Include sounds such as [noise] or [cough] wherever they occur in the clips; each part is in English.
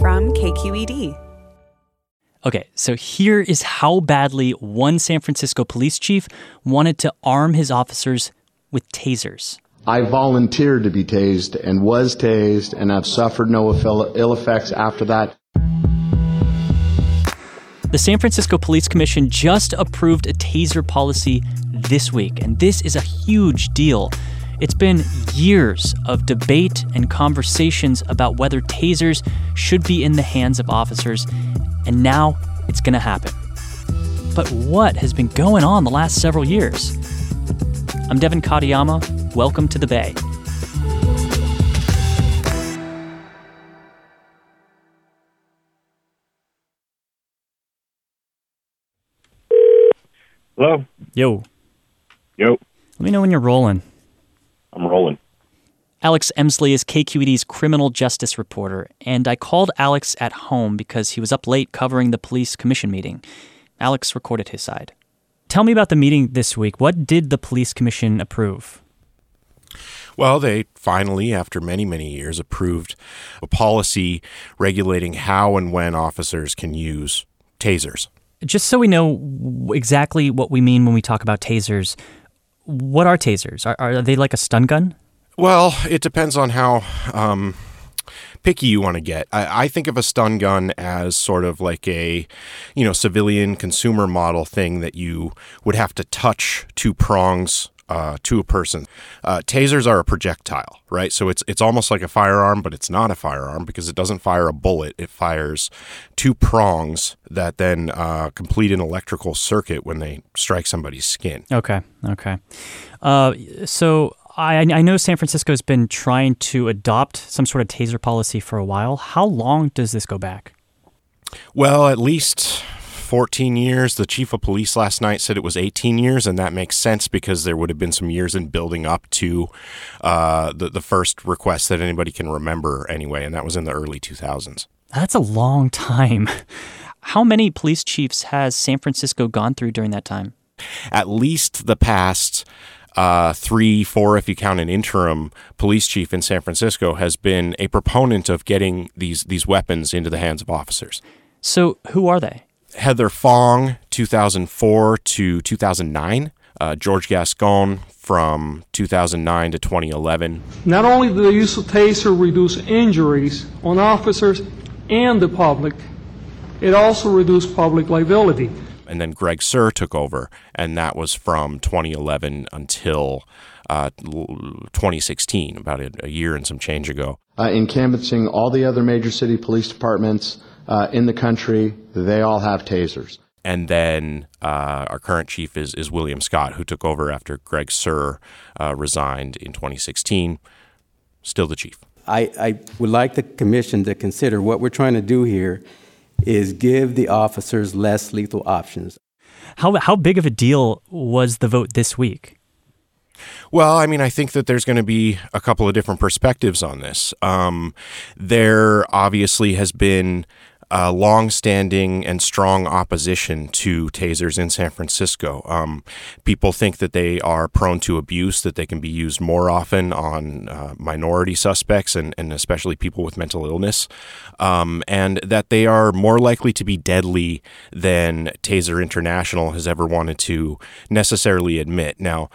From KQED. Okay, so here is how badly one San Francisco police chief wanted to arm his officers with tasers. I volunteered to be tased and was tased, and I've suffered no ill effects after that. The San Francisco Police Commission just approved a taser policy this week, and this is a huge deal. It's been years of debate and conversations about whether tasers should be in the hands of officers, and now it's going to happen. But what has been going on the last several years? I'm Devin Katayama. Welcome to the Bay. Hello. Yo. Yo. Let me know when you're rolling. I'm rolling. Alex Emslie is KQED's criminal justice reporter, and I called Alex at home because he was up late covering the police commission meeting. Alex recorded his side. Tell me about the meeting this week. What did the police commission approve? Well, they finally, after many, many years, approved a policy regulating how and when officers can use tasers. Just so we know exactly what we mean when we talk about tasers, what are tasers? Are, are they like a stun gun? Well, it depends on how um, picky you want to get. I, I, think of a stun gun as sort of like a, you know, civilian consumer model thing that you would have to touch two prongs uh, to a person. Uh, tasers are a projectile, right? So it's it's almost like a firearm, but it's not a firearm because it doesn't fire a bullet. It fires two prongs that then uh, complete an electrical circuit when they strike somebody's skin. Okay, okay. Uh, so I, I know San Francisco has been trying to adopt some sort of taser policy for a while. How long does this go back? Well, at least 14 years. The chief of police last night said it was 18 years, and that makes sense because there would have been some years in building up to uh, the, the first request that anybody can remember anyway, and that was in the early 2000s. That's a long time. How many police chiefs has San Francisco gone through during that time? At least the past uh, three, four, if you count an interim police chief in San Francisco, has been a proponent of getting these these weapons into the hands of officers. So, who are they? Heather Fong, 2004 to 2009. Uh, George Gascon from 2009 to 2011. Not only did the use of taser reduce injuries on officers and the public, it also reduced public liability. And then Greg Suhr took over, and that was from 2011 until uh, 2016, about a, a, year and some change ago. Uh, in canvassing all the other major city police departments, uh, in the country, they all have tasers. And then uh, our current chief is, is William Scott, who took over after Greg Suhr uh, resigned in 2016. Still the chief. I, I would like the commission to consider what we're trying to do here is give the officers less lethal options. How, how big of a deal was the vote this week? Well, I mean, I think that there's going to be a couple of different perspectives on this. Um, there obviously has been uh, long-standing and strong opposition to tasers in San Francisco. Um, people think that they are prone to abuse, that they can be used more often on uh, minority suspects and, and especially people with mental illness, um, and that they are more likely to be deadly than Taser International has ever wanted to necessarily admit. Now,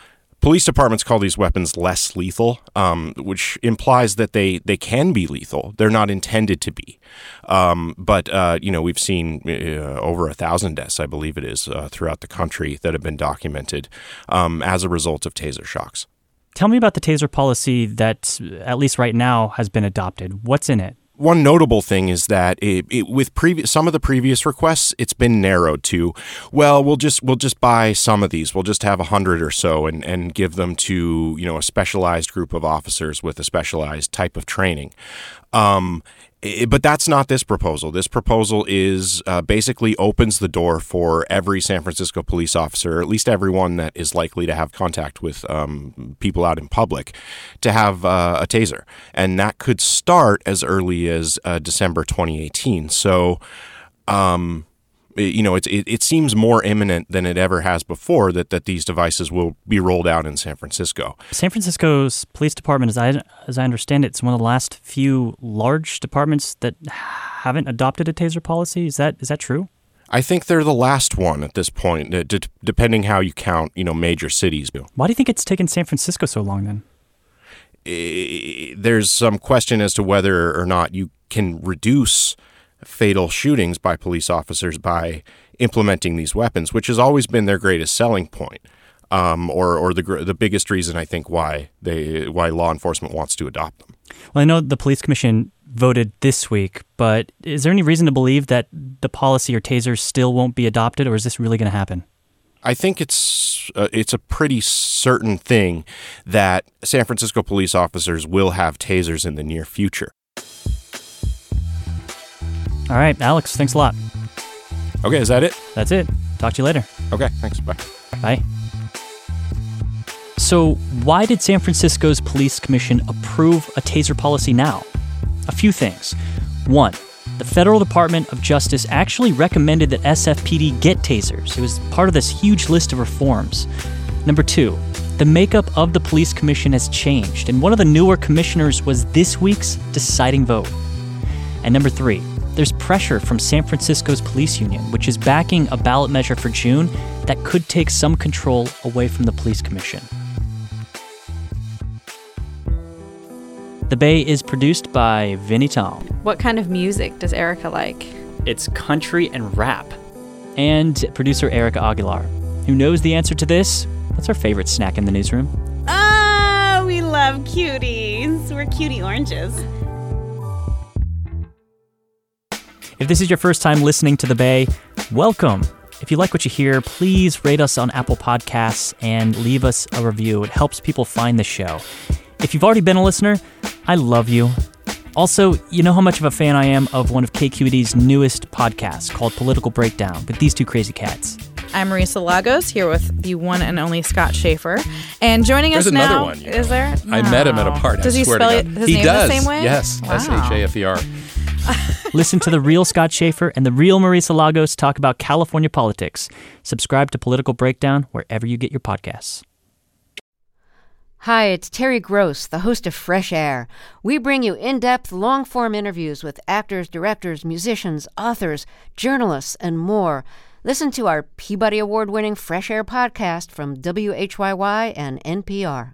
Police departments call these weapons less lethal, um, which implies that they, they can be lethal. They're not intended to be. Um, but, uh, you know, we've seen uh, over a thousand deaths, I believe it is, uh, throughout the country that have been documented um, as a result of taser shocks. Tell me about the taser policy that, at least right now, has been adopted. What's in it? One notable thing is that it, it, with some of the previous requests, it's been narrowed to, well, we'll just we'll just buy some of these. We'll just have a hundred or so, and and give them to you know a specialized group of officers with a specialized type of training. Um, but that's not this proposal. This proposal is uh, basically opens the door for every San Francisco police officer, at least everyone that is likely to have contact with um, people out in public, to have uh, a taser, and that could start as early as uh, December 2018. So. Um, you know, it, it, it seems more imminent than it ever has before that, that these devices will be rolled out in San Francisco. San Francisco's police department, as I, as I understand it, it's one of the last few large departments that haven't adopted a taser policy. Is that is that true? I think they're the last one at this point, d- depending how you count, you know, major cities. Why do you think it's taken San Francisco so long then? There's some question as to whether or not you can reduce fatal shootings by police officers by implementing these weapons, which has always been their greatest selling point, um, or or the the biggest reason I think why they why law enforcement wants to adopt them. Well, I know the police commission voted this week, but is there any reason to believe that the policy or tasers still won't be adopted, or is this really going to happen? I think it's uh, it's a pretty certain thing that San Francisco police officers will have tasers in the near future. All right, Alex, thanks a lot. Okay, is that it? That's it. Talk to you later. Okay, thanks. Bye. Bye. So, why did San Francisco's police commission approve a taser policy now? A few things. One, the Federal Department of Justice actually recommended that SFPD get tasers. It was part of this huge list of reforms. Number two, the makeup of the police commission has changed, and one of the newer commissioners was this week's deciding vote. And number three, there's pressure from San Francisco's police union, which is backing a ballot measure for June that could take some control away from the police commission. The Bay is produced by Vinnee Tong. What kind of music does Erica like? It's country and rap. And producer Erica Aguilar. Who knows the answer to this? What's our favorite snack in the newsroom? Ah, we love cuties. We're cutie oranges. If this is your first time listening to The Bay, welcome. If you like what you hear, please rate us on Apple Podcasts and leave us a review. It helps people find the show. If you've already been a listener, I love you. Also, you know how much of a fan I am of one of KQED's newest podcasts called Political Breakdown with these two crazy cats. I'm Marisa Lagos here with the one and only Scott Shafer, and joining There's us another now one, you is know. there? I met him at a party. Does I he spell it his he name does. the same way? Yes, Wow. S H A F E R. [laughs] Listen to the real Scott Shafer and the real Marisa Lagos talk about California politics. Subscribe to Political Breakdown wherever you get your podcasts. Hi, it's Terry Gross, the host of Fresh Air. We bring you in depth, long form interviews with actors, directors, musicians, authors, journalists, and more. Listen to our Peabody Award winning Fresh Air podcast from WHYY and NPR.